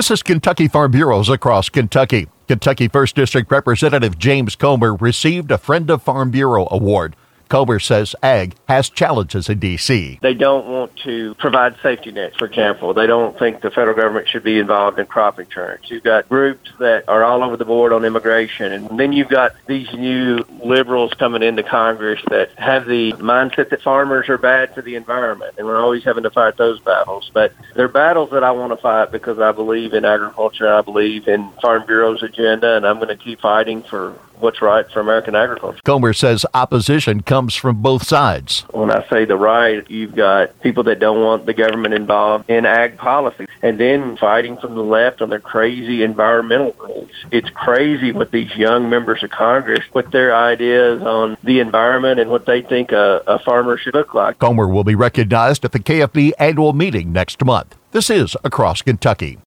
This is Kentucky Farm Bureaus across Kentucky. Kentucky 1st District Representative James Comer received a Friend of Farm Bureau award. Comer says ag has challenges in D.C. They don't want to provide safety nets, for example. They don't think the federal government should be involved in crop insurance. You've got groups that are all over the board on immigration. And then you've got these new liberals coming into Congress that have the mindset that farmers are bad for the environment. And we're always having to fight those battles. But they're battles that I want to fight because I believe in agriculture. I believe in Farm Bureau's agenda. And I'm going to keep fighting for what's right for American agriculture. Comer says opposition comes from both sides. When I say the right, you've got people that don't want the government involved in ag policy, and then fighting from the left on their crazy environmental rules. It's crazy what these young members of Congress put their ideas on the environment and what they think a, a farmer should look like. Comer will be recognized at the KFB annual meeting next month. This is Across Kentucky.